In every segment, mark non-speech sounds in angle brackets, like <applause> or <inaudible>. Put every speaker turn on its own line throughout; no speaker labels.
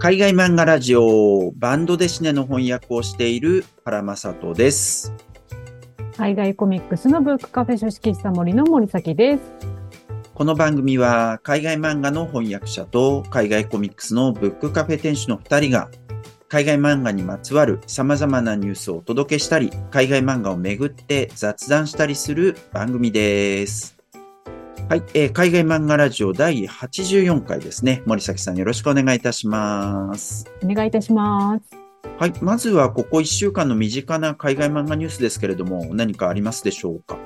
海外漫画ラジオバンドデシネの翻訳をしている原正人です。
海外コミックスのブックカフェ書式室森の森崎です。
この番組は海外漫画の翻訳者と海外コミックスのブックカフェ店主の2人が海外漫画にまつわる様々なニュースをお届けしたり、海外漫画をめぐって雑談したりする番組です。はい、えー海外漫画ラジオ第84回ですね。森崎さんよろしくお願いいたします。
お願いいたします。
はい。まずは、ここ1週間の身近な海外漫画ニュースですけれども、何かありますでしょうか？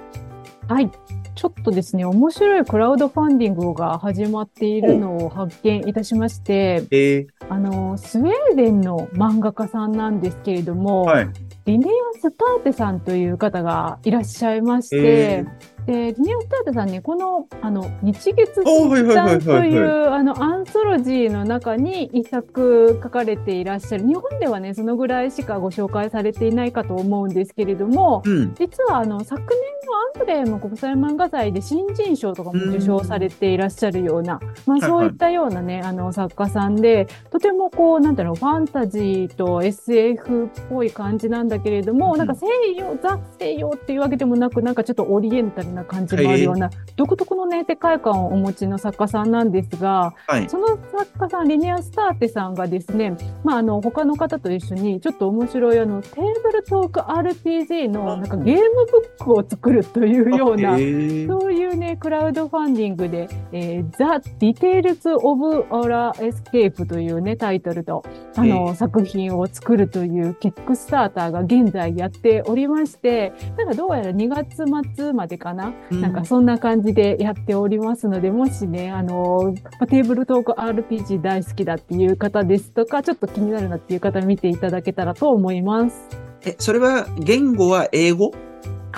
はい。ちょっとですね、面白いクラウドファンディングが始まっているのを発見いたしまして、
えー、
あの、スウェーデンの漫画家さんなんですけれども、
はい。
リネア・スターテさんという方がいらっしゃいまして、
え
で、リネア・スターテさんね、この、あの、日月新という、あの、アンソロジーの中に一作書かれていらっしゃる。日本ではね、そのぐらいしかご紹介されていないかと思うんですけれども、
うん。
実はあの、昨年のアントレーム国際漫画祭で新人賞とかも受賞されていらっしゃるような、まあ
はい
そういったようなね、あの、作家さんで、とてもこう、なんていうの、ファンタジーと SF っぽい感じなんだけれども、
うん
なんか西洋、ザ西洋っていうわけでもなく、なんかちょっとオリエンタルな感じもあるような、独特のね、世界観をお持ちの作家さんなんですが、
はい。
その作家さん、リニア・スターテさんがですね、まあ、あの、他の方と一緒に、ちょっと面白い、あの、テーブルトーク RPG の、なんかゲームブックを作るというような、
え。ー
そういうね、クラウドファンディングで、えー、The Details of Our Escape というね、タイトルと、あの、
え
作品を作るというキックスターターが現在やっておりまして、なんかどうやら2月末までかな、なんかそんな感じでやっておりますので、もしね、あの、まあテーブルトーク RPG 大好きだっていう方ですとか、ちょっと気になるなっていう方見ていただけたらと思います。
え、それは、言語は英語？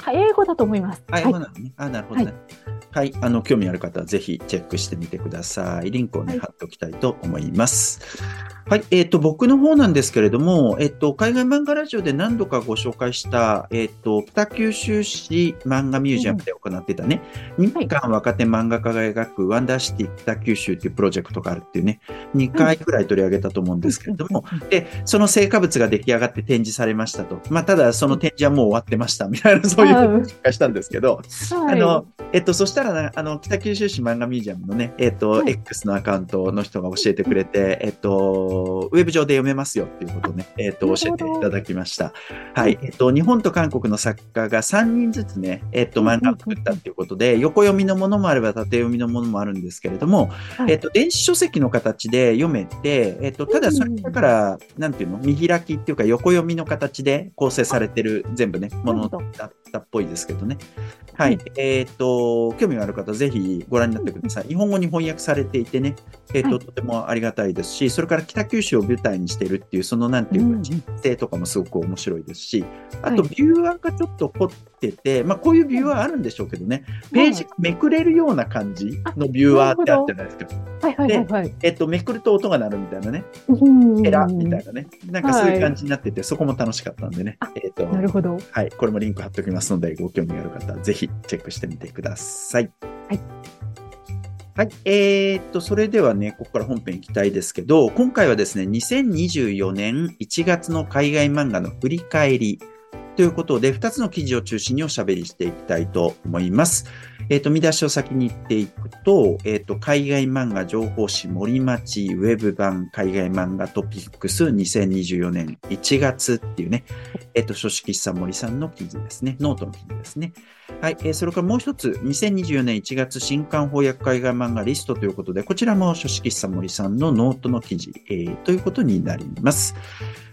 あ英語だと思います。
あ、英語なのね。あ、なるほどね。はい。あの、興味ある方はぜひチェックしてみてください。リンクをね、
はい
貼っておきたいと思います。はい。えっ、と、僕の方なんですけれども、えっ、と、海外漫画ラジオで何度かご紹介した、えっ、と、北九州市漫画ミュージアムで行ってたね、日韓若手漫画家が描くワンダーシティ北九州っていうプロジェクトがあるっていうね、2回くらい取り上げたと思うんですけれども、で、その成果物が出来上がって展示されましたと。まあ、ただその展示はもう終わってましたみたいな、そういうことを紹介したんですけど、
はい。
あの、えっと、そしたらな、あの、北九州市漫画ミュージアムのね、えっと、
はい
X のアカウントの人が教えてくれて、えっと、ウェブ上で読めますよっていうことをね、<laughs> えっと、
なるほど
教えていただきました。はい。えっと、日本と韓国の作家が3人ずつね、えっと、漫画を作ったっていうことで、横読みのものもあれば縦読みのものもあるんですけれども、
はい
えっと、電子書籍の形で読めて、えっと、ただそれだから、なんていうの見開きっていうか横読みの形で構成されてる全部ね、ものだったっぽいですけどね。は
はい
い。えっと、興味がある方、ぜひご覧になってください。日本語に翻訳されていてね、えっと、
はい
とてもありがたいですし、それから北九州を舞台にしてるっていう、そのなんていうか、
うん
人生とかもすごく面白いですし、あ
はい
と、ビューアーがちょっと凝ってて、まあ、こういうビューアーあるんでしょうけどね、ページめくれるような感じのビューアーってあるじゃないですか。
はいはいはいはい。
えっと、めくると音が鳴るみたいなね、
うん
ペラみたいなね、なんかそういう
はい
感じになってて、そこも楽しかったんでね
あ、
えっと、
なるほど。
はい、これもリンク貼っておきますので、ご興味がある方はぜひチェックしてみてください。
はい。
はい、えーっと、それではね、ここから本編行きたいですけど、今回はですね、2024年1月の海外漫画の振り返りということで、2つの記事を中心におしゃべりしていきたいと思います。えーっと、見出しを先に言っていくと、えーっと、海外漫画情報誌森町ウェブ版海外漫画トピックス2024年1月っていうね、えっと、書肆喫茶moriさんの記事ですね。ノートの記事ですね。はい。えーそれからもう一つ、2024年1月新刊翻訳海外漫画リストということで、こちらも書肆喫茶moriさんのノートの記事、えーということになります。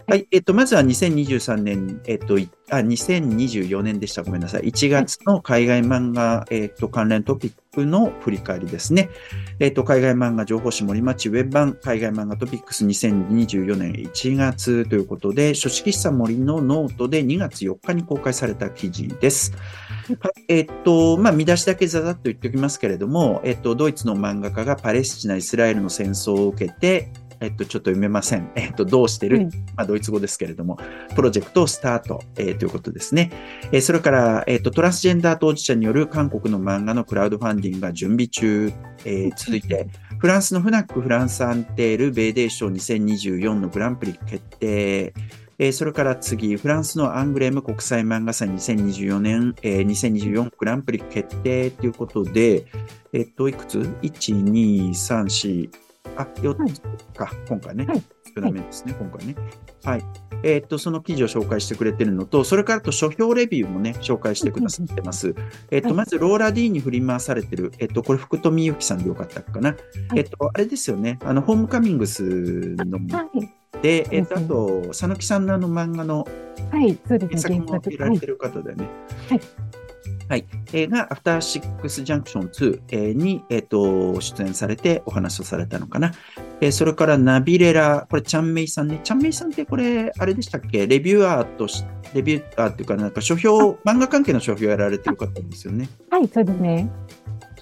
はい。えっと、まずは2023年、えっと、いあ、2024年でした。ごめんなさい。1月の海外漫画、えっと、関連トピックの振り返りですね。えっと、海外漫画情報誌森町ウェブ版海外漫画トピックス2024年1月ということで、書肆喫茶moriのノートで2月4日に公開された記事です。はいえっと、まあ、見出しだけざざっと言っておきますけれども、えっと、ドイツの漫画家がパレスチナ、イスラエルの戦争を受けて、えっと、ちょっと読めません。えっと、どうしてる、
はい
まあ、ドイツ語ですけれども、プロジェクトをスタート、えーということですね。えーそれから、えっと、トランスジェンダー当事者による韓国の漫画のクラウドファンディングが準備中、えー続いて、フランスのフナック・フランス・アンテール・ベーデー賞2024のグランプリ決定。えー、それから次、フランスのアングレーム国際漫画祭2024年、えー、2024グランプリ決定ということで、えっと、いくつ ?1、2、3、4、あ、4つか、はい、今回ね。はい、少なめですね、今回ね。はい。えー、っと、その記事を紹介してくれてるのと、それからと書評レビューもね、紹介してくださってます。えっと、まず、ローラ D に振り回されてる、えっと、これ、福富由紀さんでよかったかな？えっと、あれですよね、あの、ホームカミングスの、で、えっと、あと、佐野木さんのあの漫画の、
はい、そうですね。
作もやられてる方でね。はいはい。えー、が、アフターシックスジャンクション2、えー、に、えっ、ー、と、出演されてお話をされたのかな。えー、それからナビレラ、これ、チャンメイさんね。チャンメイさんってこれ、あれでしたっけ？レビュアーとし、レビュアーっていうか、なんか書評、漫画関係の書評やられてる方ですよね。
はい、そうですね。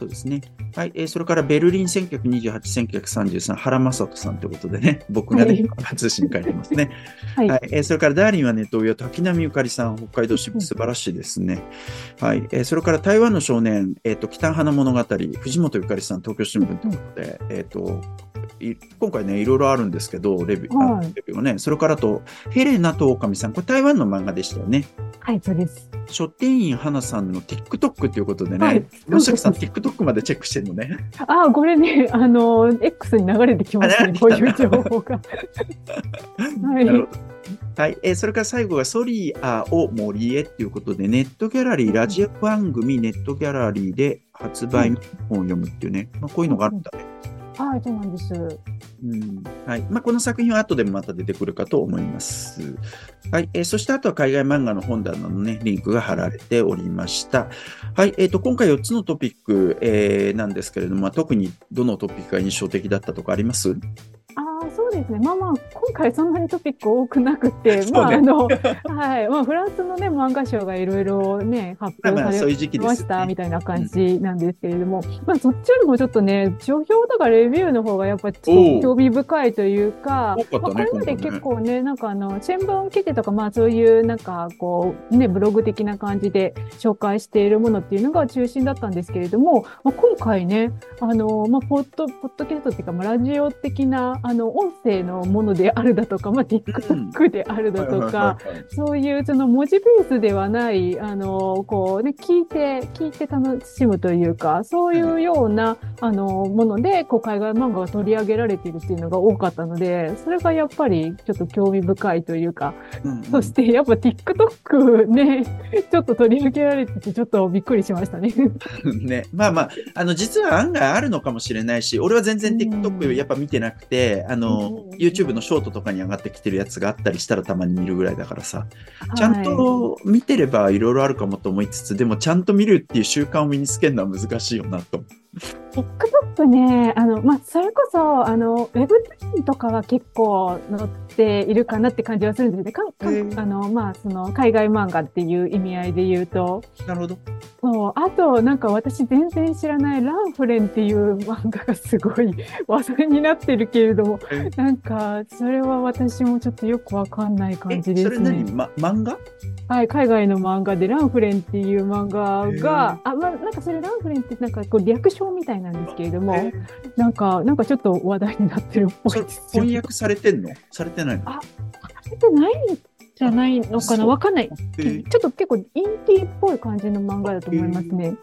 そうですね。はい。えー、それからベルリン1928、1933、原正人さんということでね、<laughs> 僕がね、通信に書いてますね。<laughs> はい、はい、えー、それからダーリンはネトウヨ、滝波ゆかりさん、北海道支部、素晴らしいですね。はい。えー、それから台湾の少年、えっ、ー、と、北花物語、藤本ゆかりさん、東京新聞ということで、えっ、と、今回ね、いろいろあるんですけど、レビュー、はい、レビューはね、それからと、ヘレナとオカミさん、これ台湾の漫画でしたよね。
はい、そうです。
書店員花さんの TikTok ということでね、はい、吉さん TikTok までチェックしてるのね。
ああ、これね、あの、X に流れてきましたね、こういう情報が。<laughs>
はい。はい、えー、それから最後がソリアを森へということで、ネットギャラリー、ラジオ番組ネットギャラリーで発売の本を読むっていうね、まあ、こういうのがあったね。
はい、そうなんです。
うんはいまあ、この作品は後でもまた出てくるかと思います。はいえー、そしてあとは海外漫画の本棚の、ね、リンクが貼られておりました。はいえーと、今回4つのトピック、えー、なんですけれども、特にどのトピックが印象的だったとかあります？
そうですね。まあまあ、今回そんなにトピック多くなくて、<laughs> まあ、あの、はい。まあ、フランスのね、漫画賞がいろいろね、発表されました、みたいな感じなんですけれども、まあ、そっちよりもちょっとね、書評とかレビューの方がやっぱちょっと興味深いというか、まあ、これまで結構ね、なんかあの、新聞記事とか、まあそういうなんかこう、ね、ブログ的な感じで紹介しているものっていうのが中心だったんですけれども、まあ、今回ね、あの、まあ、ポッド、ポッドキャストっていうか、まあ、ラジオ的な、あの、音声のものであるだとか、まあ、TikTok であるだとか、そういうその文字ベースではない、あの、こうね、聞いて、聞いて楽しむというか、そういうような、あの、もので、こう、海外漫画が取り上げられているっていうのが多かったので、それがやっぱりちょっと興味深いというか、うんうん、そしてやっぱ TikTok ね、ちょっと取り上げられてて、ちょっとびっくりしましたね。
ね、まあまあ、あの、実は案外あるのかもしれないし、俺は全然 TikTok やっぱ見てなくて、あの、YouTube のショートとかに上がってきてるやつがあったりしたらたまに見るぐらいだからさ、ちゃんと見てればいろいろあるかもと思いつつ、でもちゃんと見るっていう習慣を身につけるのは難しいよなと。
TikTok ね、あの、まあ、それこそ、あの、ウェブとかは結構載っているかなって感じはするんですね。かかあの、まあ、その、海外漫画っていう意味合いで言うと。
なるほど。
そう。あと、なんか私全然知らないランフレンっていう漫画がすごい <laughs> 話題になってるけれども、なんか、それは私もちょっとよくわかんない感じですね。それ
何、ま、漫画？
はい、海外の漫画でランフレンっていう漫画が、あ、まあ、なんかそれランフレンってなんかこう略称みたいなんですけれども、なんか、なんかちょっと話題になってるっぽいです。
翻訳されてんの？されてない？の？
あ、されてないじゃないのかな？わかんない。ちょっと結構インティーっぽい感じの漫画だと思いますね。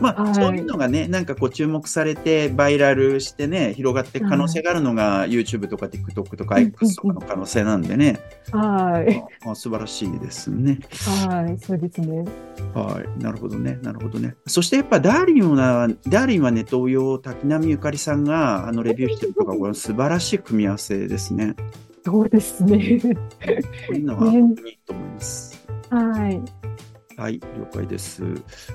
まあ、はい、そういうのがね、なんかこう注目されて、バイラルしてね、広がって可能性があるのが、はい、YouTube とか TikTok とか X とかの可能性なんでね。
はい。
あ素晴らしいですね。
はい、そうですね。
はい、なるほどね、なるほどね。そしてやっぱダーリンは、ダーリンはネトウヨ滝波ゆかりさんがあのレビューしてるとか、これ素晴らしい組み合わせですね。
そうですね。こ
ういうのは本当にいいと思います。
はい。
はい、了解です。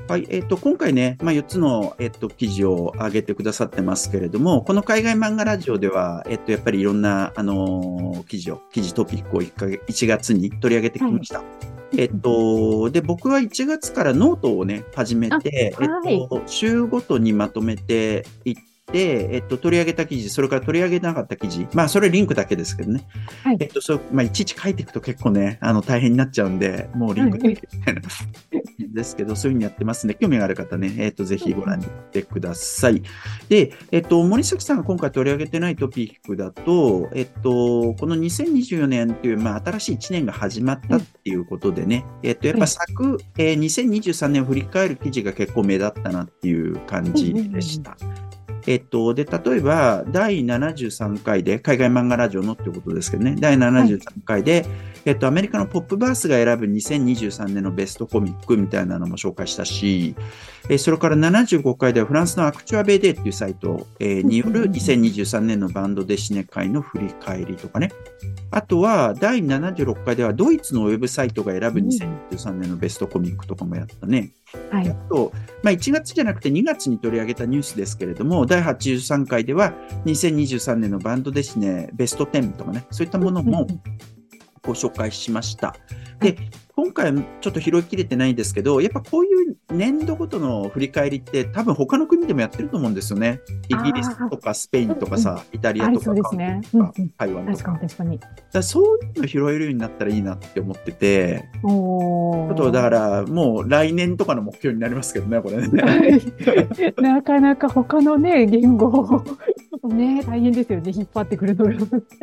はい、えっ、ー、と、今回ね、まあ、4つの、えっ、ー、と、記事を上げてくださってますけれども、この海外漫画ラジオでは、えっ、ー、と、やっぱりいろんな、あの記事を、記事トピックを 1, か1月に取り上げてきました。はいえっと、で、僕は1月からノートをね、始めて、はい、えっと、週ごとにまとめていっで、えっと、取り上げた記事、それから取り上げなかった記事、まあ、それリンクだけですけどね。はい、えっと、そう、まあ、いちいち書いていくと結構ね、あの、大変になっちゃうんで、もうリンクだけみたいな。<laughs> ですけど、そういうふうにやってますんで、興味がある方ね、えっ、と、ぜひご覧に行ってください。で、えっ、と、森崎さんが今回取り上げてないトピックだと、えっ、と、この2024年っていう、まあ、新しい1年が始まったっていうことでね、えっ、と、やっぱ昨、えー、2023年を振り返る記事が結構目立ったなっていう感じでした。えっと、で、例えば、第73回で、海外漫画ラジオのってことですけどね、第73回で、はい、えっと、アメリカのポップバースが選ぶ2023年のベストコミックみたいなのも紹介したし、えそれから75回ではフランスのアクチュアベデーっていうサイト、えによる2023年のバンドデシネ会の振り返りとかね。あとは、第76回ではドイツのウェブサイトが選ぶ2023年のベストコミックとかもやったね。はい。あと、まあ、1月じゃなくて2月に取り上げたニュースですけれども、第83回では2023年のバンドデシネベスト10とかね、そういったものもご紹介しました。で、今回ちょっと拾いきれてないんですけど、やっぱこういう年度ごとの振り返りって多分他の国でもやってると思うんですよね。イギリスとかスペインとかさ、イタリアとか、そうです
ね、
台湾
とか。確かに確かに。
だそういうの拾えるようになったらいいなって思ってて、ちょっとだからもう来年とかの目標になりますけどね、これね。<laughs>
なかなか他のね、言語ね、大変ですよね、引っ張ってくるのが。で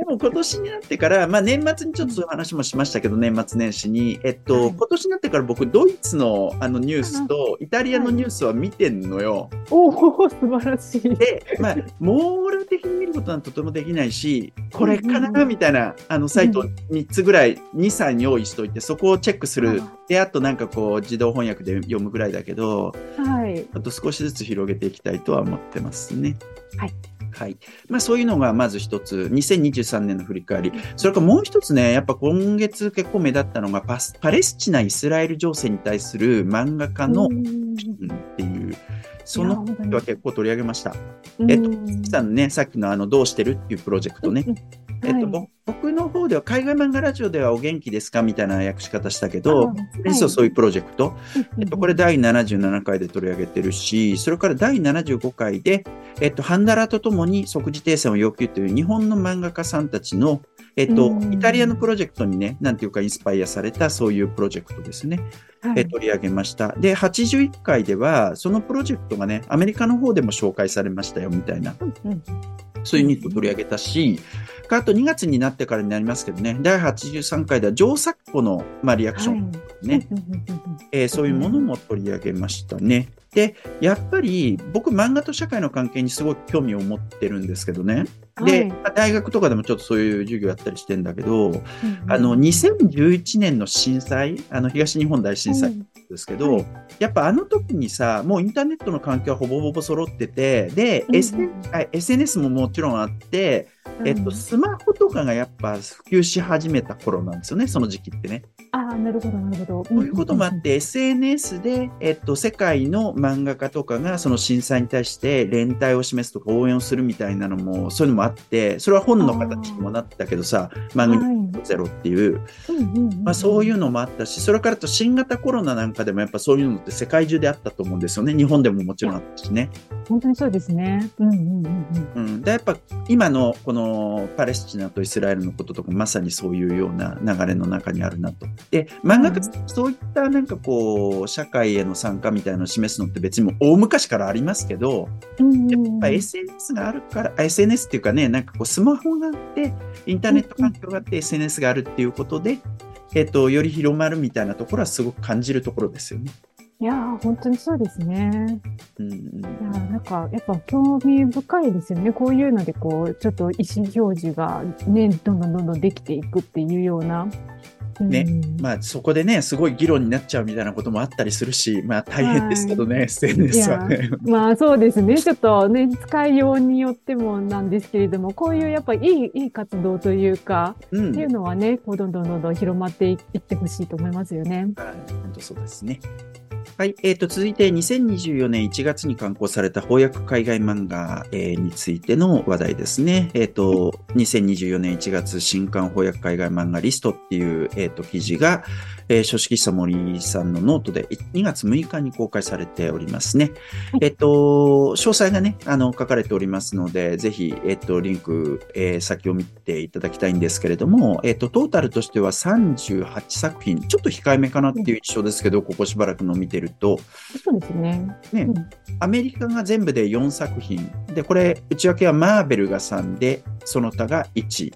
も今年になってから、まあ年末にちょっとそういう話もしましたけど、年末年始に、えっと、はい、今年になってから僕、ドイツのあのニュースとイタリアのニュースは見てんのよ。
おお、素晴らしい。
で、まあ、網羅的に見ることはとてもできないし、これかなみたいな、あの、サイト3つぐらい、2、3用意しといて、そこをチェックする。で、あとなんかこう、自動翻訳で読むぐらいだけど、はい。あと少しずつ広げていきたいとは思ってますね。
はい。
はい。まあ、そういうのがまず一つ、2023年の振り返り、それからもう一つね、やっぱ今月結構目立ったのがパ、パレスチナ・イスラエル情勢に対する漫画家のっていう、その時は結構取り上げました。えっと、さんね、さっきのあの、どうしてるっていうプロジェクトね。えっと、僕の方では海外漫画ラジオではお元気ですかみたいな訳し方したけど、実はそういうプロジェクト。えっと、これ第77回で取り上げてるし、それから第75回で、えっと、ハンダラとともに即時停戦を要求という日本の漫画家さんたちの、えっと、イタリアのプロジェクトにね、なんていうかインスパイアされたそういうプロジェクトですね。え取り上げました。で、81回では、そのプロジェクトがね、アメリカの方でも紹介されましたよ、みたいな。そういうニュースを取り上げたし、あと2月になってからになりますけどね、第83回では上作庫の、まあ、リアクションね、はい、えー、そういうものも取り上げましたね。で、やっぱり僕漫画と社会の関係にすごく興味を持ってるんですけどね。で、はい、大学とかでもちょっとそういう授業やったりしてんだけど、うん、あの、2011年の震災、あの、東日本大震災ですけど、はい、やっぱあの時にさ、もうインターネットの環境はほぼほぼ揃ってて、で、うん、SNS ももちろんあって、えっと、スマホとかがやっぱ普及し始めた頃なんですよね、その時期ってね。
ああ、なるほど、なるほど。
ということもあって、SNS で、えっと、世界の漫画家とかがその震災に対して連帯を示すとか応援をするみたいなのも、そういうのもあって、それは本の形にもなったけどさ、マグニットゼロっていう、まあそういうのもあったし、それからと新型コロナなんかでもやっぱそういうのって世界中であったと思うんですよね。日本でももちろんあったしね。
本当にそうですね。うんうんうんうん。うん。
で、やっぱ今のこのパレスチナとイスラエルのこととかまさにそういうような流れの中にあるなと。で、漫画家、そういったなんかこう、社会への参加みたいなのを示すのって別にも大昔からありますけど、やっぱ SNS があるから、SNS っていうかね、なんかこうスマホがあって、インターネット環境があって SNS があるっていうことで、えっと、より広まるみたいなところはすごく感じるところですよね。
いやー、本当にそうですね。うん、いやなんか、やっぱ興味深いですよね。こういうので、こう、ちょっと意思表示がね、どんどんどんどんできていくっていうような。
ね、うん、まあそこでね、すごい議論になっちゃうみたいなこともあったりするし、まあ大変ですけどね、はい、SNS はね。
まあそうですね、ちょっとね、使いようによってもなんですけれども、こういうやっぱりいい、いい活動というか、うん、っていうのはね、こうどんどんどんどん広まっていってほしいと思いますよね。
はい、本当そうですね。はい。えっ、と、続いて2024年1月に刊行された翻訳海外漫画、えーについての話題ですね。えっ、と、2024年1月新刊翻訳海外漫画リストっていう、えっ、と、記事が、えー書肆喫茶moriさんのノートで2月6日に公開されておりますね。
はい
えっ、と、詳細がね、あの、書かれておりますので、ぜひ、えっ、と、リンク、えー先を見ていただきたいんですけれども、えっ、と、トータルとしては38作品、ちょっと控えめかなっていう印象ですけど、ここしばらくの見てると、
そうですね。
ね、
うん
アメリカが全部で4作品。で、これ、内訳はマーベルが3で、その他が1。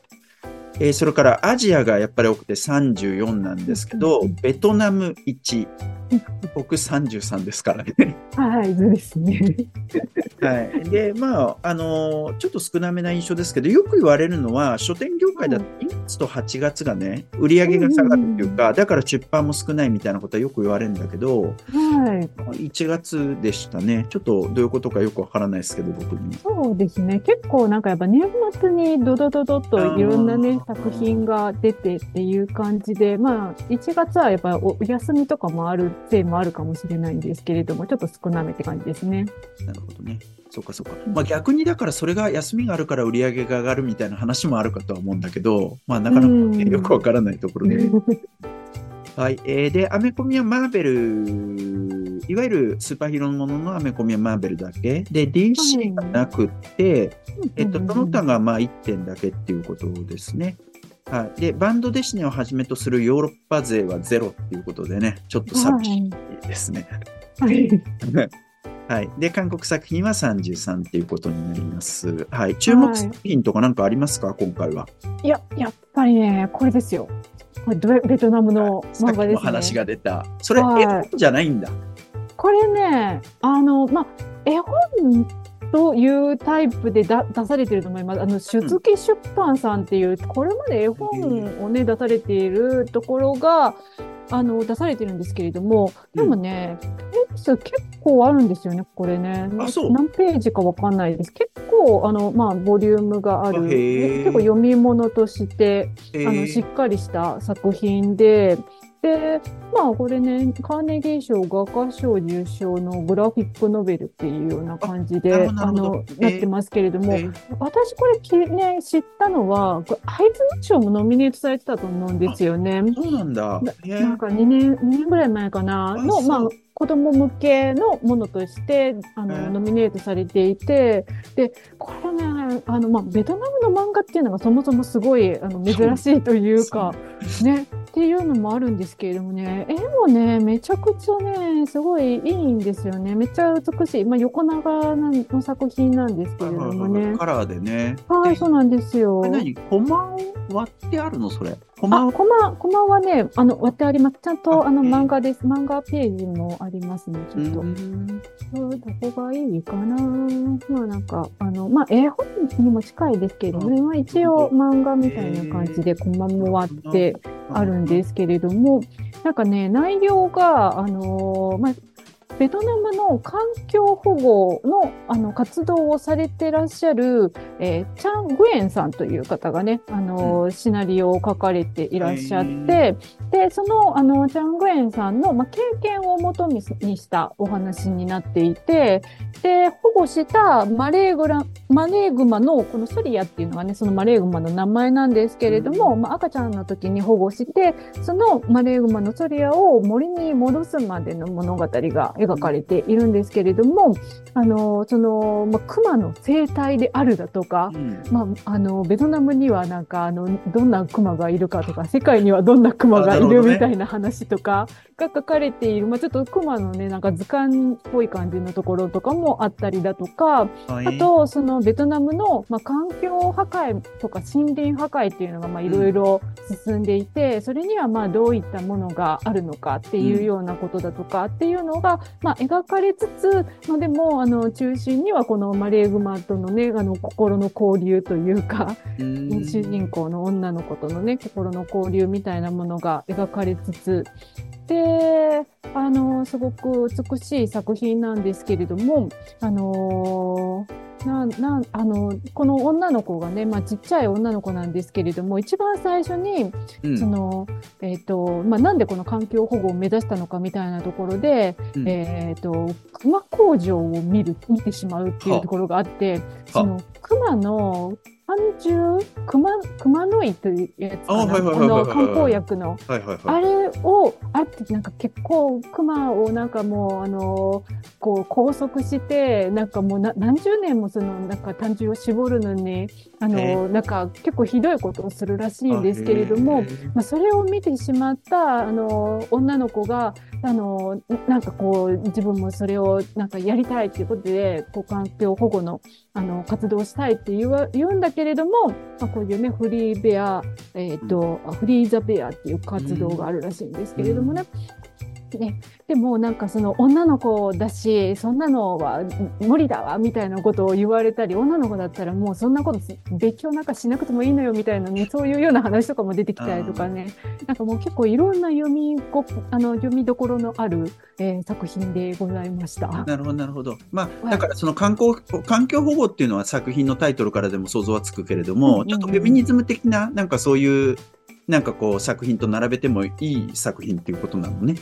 えーそれからアジアがやっぱり多くて34なんですけど
うん、
ベトナム1
うん、<laughs>
僕33ですからね。
はい、そうですね。
はい。で、まあ、あのーちょっと少なめな印象ですけど、よく言われるのは、書店業界だと2月と8月がね、売り上げが下がるっていうか、だから出版も少ないみたいなことはよく言われるんだけど、
はい。
1月でしたね。ちょっとどういうことかよくわからないですけど、僕にも。
そうですね。結構なんかやっぱ年末にドドドドっといろんなね作品が出てっていう感じで、まあ、1月はやっぱおお休みとかもあるせいもあるかもしれないんですけれども、ちょっと少なめって感じですね。
なるほどね。そうかそうか。まあ逆にだからそれが休みがあるから売り上げが上がるみたいな話もあるかとは思うんだけど、まあなかなかね
うん
よくわからないところで。<laughs> はい。えーで、アメコミはマーベル、いわゆるスーパーヒーローもののアメコミはマーベルだけ。で、DC がなくって、えっと、その他がまあ1点だけっていうことですね。はい。で、バンドデシネをはじめとするヨーロッパ勢はゼロっていうことでね、ちょっと寂しいですね。
はい。
はい。で、韓国作品は33っていうことになります。はい。注目作品とかなんかありますか、今回は。
いや、やっぱりね、これですよ。これベベトナムの漫画ですね。
の話が出た。それ、
はい
絵本じゃないんだ。
これね、あの、まあ、絵本というタイプでだ出されてると思います。あの、手付出版さんっていう、これまで絵本をね、出されているところが、あの、出されてるんですけれども、でもね、ページ数結構あるんですよね、これね。
あそう
何ページかわかんないです。結構、あの、まあ、ボリュームがある。結構読み物として、
え
あの、しっかりした作品で、で、まあ、これね、カーネギー賞画家賞受賞のグラフィックノベルっていうような感じで、あの、なってますけれども、
えー
私これき、ね、知ったのは、アイズナ賞もノミネートされてたと思うんですよね。
そうなんだ。へー
なんか2年、2年ぐらい前かな、の、まあ、子供向けのものとして、あの、ノミネートされていて、で、これね、あの、まあ、ベトナムの漫画っていうのがそもそもすごい、あの、珍しいというか、ね、っていうのもあるんですけれどもね、絵もね、めちゃくちゃね、すごいいいんですよね。めっちゃ美しい。まあ、横長の作品なんですけれどもね。
カラーでね。
はい、
で
そうなんですよ。
何？コマを割ってあるの？それ？コマ。
コマ、コマはね、あの、割ってあります。ちゃんと、あの、漫画です。漫画ページもありますね、ちょっと。
うん。
うんどこがいいかな。まあなんか、あの、まあ絵本にも近いですけれどもね、まあ一応漫画みたいな感じでコマも割ってあるんですけれども、なんかね、内容が、あのーまあ、ベトナムの環境保護のあの活動をされてらっしゃる、えーチャン・グエンさんという方がね、あのーシナリオを書かれていらっしゃって、で、その、あの、チャン・グエンさんの、まあ、経験をもとににしたお話になっていて、で、保護したマレーグラ、マレーグマの、このソリアっていうのがね、そのマレーグマの名前なんですけれども、まあ、赤ちゃんの時に保護して、そのマレーグマのソリアを森に戻すまでの物語が描かれているんですけれども、あの、その、まあ、熊の生態であるだとか、
うん。
まあ、あの、ベトナムにはなんか、あの、どんなクマがいるかとか、世界にはどんなクマがい
る
みたいな話とかが書かれている、まあ、ちょっとクマのね、なんか図鑑っぽい感じのところとかもあったりだとか、
はい。
あと、そのベトナムの、まあ、環境破壊とか森林破壊っていうのが、まあ、いろいろ進んでいて、それには、まあ、どういったものがあるのかっていうようなことだとかっていうのが、まあ、描かれつつ、まあ、でも、あの、中心にはこのマレーグマとのね、あの、心の交流というか、
うん。
主人公の女の子とのね、心の交流みたいなものが描かれつつ、で、あの、すごく美しい作品なんですけれども、あのな、な、あの、この女の子がね、まあちっちゃい女の子なんですけれども、一番最初に、
うん。
その、えっ、と、まあなんでこの環境保護を目指したのかみたいなところで、
うん。
えっ、と、熊工場を見る、見てしまうっていうところがあって、その、熊の、斑獣熊、熊の井というやつかな？の、漢方薬の。
はいはいはい。
あれを、あれってなんか結構、熊をなんかもう、あの、こう、拘束して、なんかもうな何十年もその、なんか単純を絞るのに、あ
へ
の、なんか結構ひどいことをするらしいんですけれども、まあ、それを見てしまった、あの、女の子が、あの、なんかこう、自分もそれをなんかやりたいっていうことで、こう、環境保護の、あの、活動をしたいって言わ言うんだけれども、まあ、こういうね、フリーベア、えっ、と、あフリーザベアっていう活動があるらしいんですけれどもね。ね、でもなんかその女の子だし、そんなのは無理だわみたいなことを言われたり、女の子だったらもうそんなこと勉強なんかしなくてもいいのよみたいなね、そういうような話とかも出てきたりとかね、なんかもう結構いろんな読みご、あの、読みどころのある、えー作品でございました。
なるほど、なるほど。まあ、
はい
だからその観光、環境保護っていうのは作品のタイトルからでも想像はつくけれども、ちょっとフェミニズム的な、なんかそういう、なんかこう作品と並べてもいい作品っていうことなのね。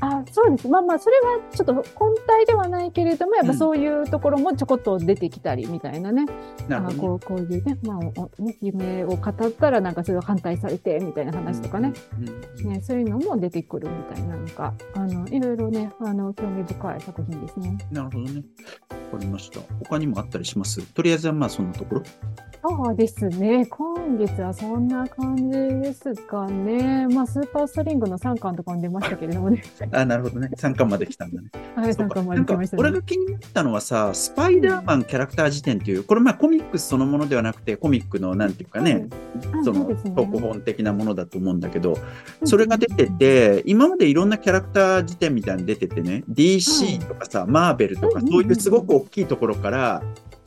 あ、そうです。まあまあ、それはちょっと本体ではないけれども、やっぱそういうところもちょこっと出てきたりみたいなね。
なるほど、ね。
あこうこういうね、まあ、おね夢を語ったらなんかそれを反対されてみたいな話とかね、
うん。
ね、そういうのも出てくるみたいなのが、あの、いろいろね、あの、興味深い作品ですね。
なるほどね。わかりました。他にもあったりします？とりあえずはまあそんなところ。
そうですね。今月はそんな感じですかね。まあ、スーパーストリングの3巻とかも出ましたけれどもね。<laughs>
あ、なるほどね。3巻まで来たんだね。
はい、3
そうか
巻まで来ましたね。
俺が気になったのはさ、スパイダーマンキャラクター辞典っていう、これまあコミックスそのものではなくて、コミックのなんていうかね、
うん
その特本的なものだと思うんだけど、それが出てて、今までいろんなキャラクター辞典みたいに出ててね、DC とかさ、マーベルとか、
うん
そういうすごく大きいところから、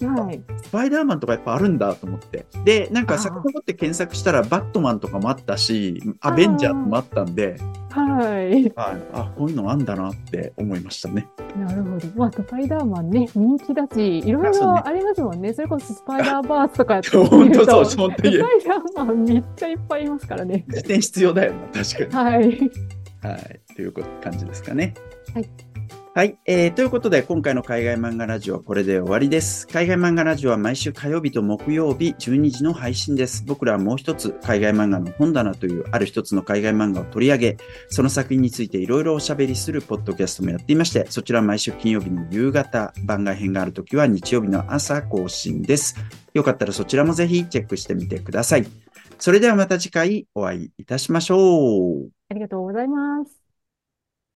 はい。
スパイダーマンとかやっぱあるんだと思って。で、なんか遡って検索したら、バットマンとかもあったし、アベンジャーズもあったんで、
はい。
はい、あ、こういうのあんだなって思いましたね。
なるほど。まあ、スパイダーマンね、人気だし、いろいろありますもんね。それこそスパイダーバースとかやって
本当そう、本当に
スパイ。ダーマンめっちゃいっぱいいますからね。
辞典必要だよな、確かに。
はい。
はい。という感じですかね。
はい。
はい、えーということで、今回の海外漫画ラジオはこれで終わりです。海外漫画ラジオは毎週火曜日と木曜日12時の配信です。僕らはもう一つ、海外漫画の本棚というある一つの海外漫画を取り上げ、その作品についていろいろおしゃべりするポッドキャストもやっていまして、そちらは毎週金曜日の夕方、番外編があるときは日曜日の朝更新です。よかったらそちらもぜひチェックしてみてください。それではまた次回お会いいたしましょう。
ありがとうございます。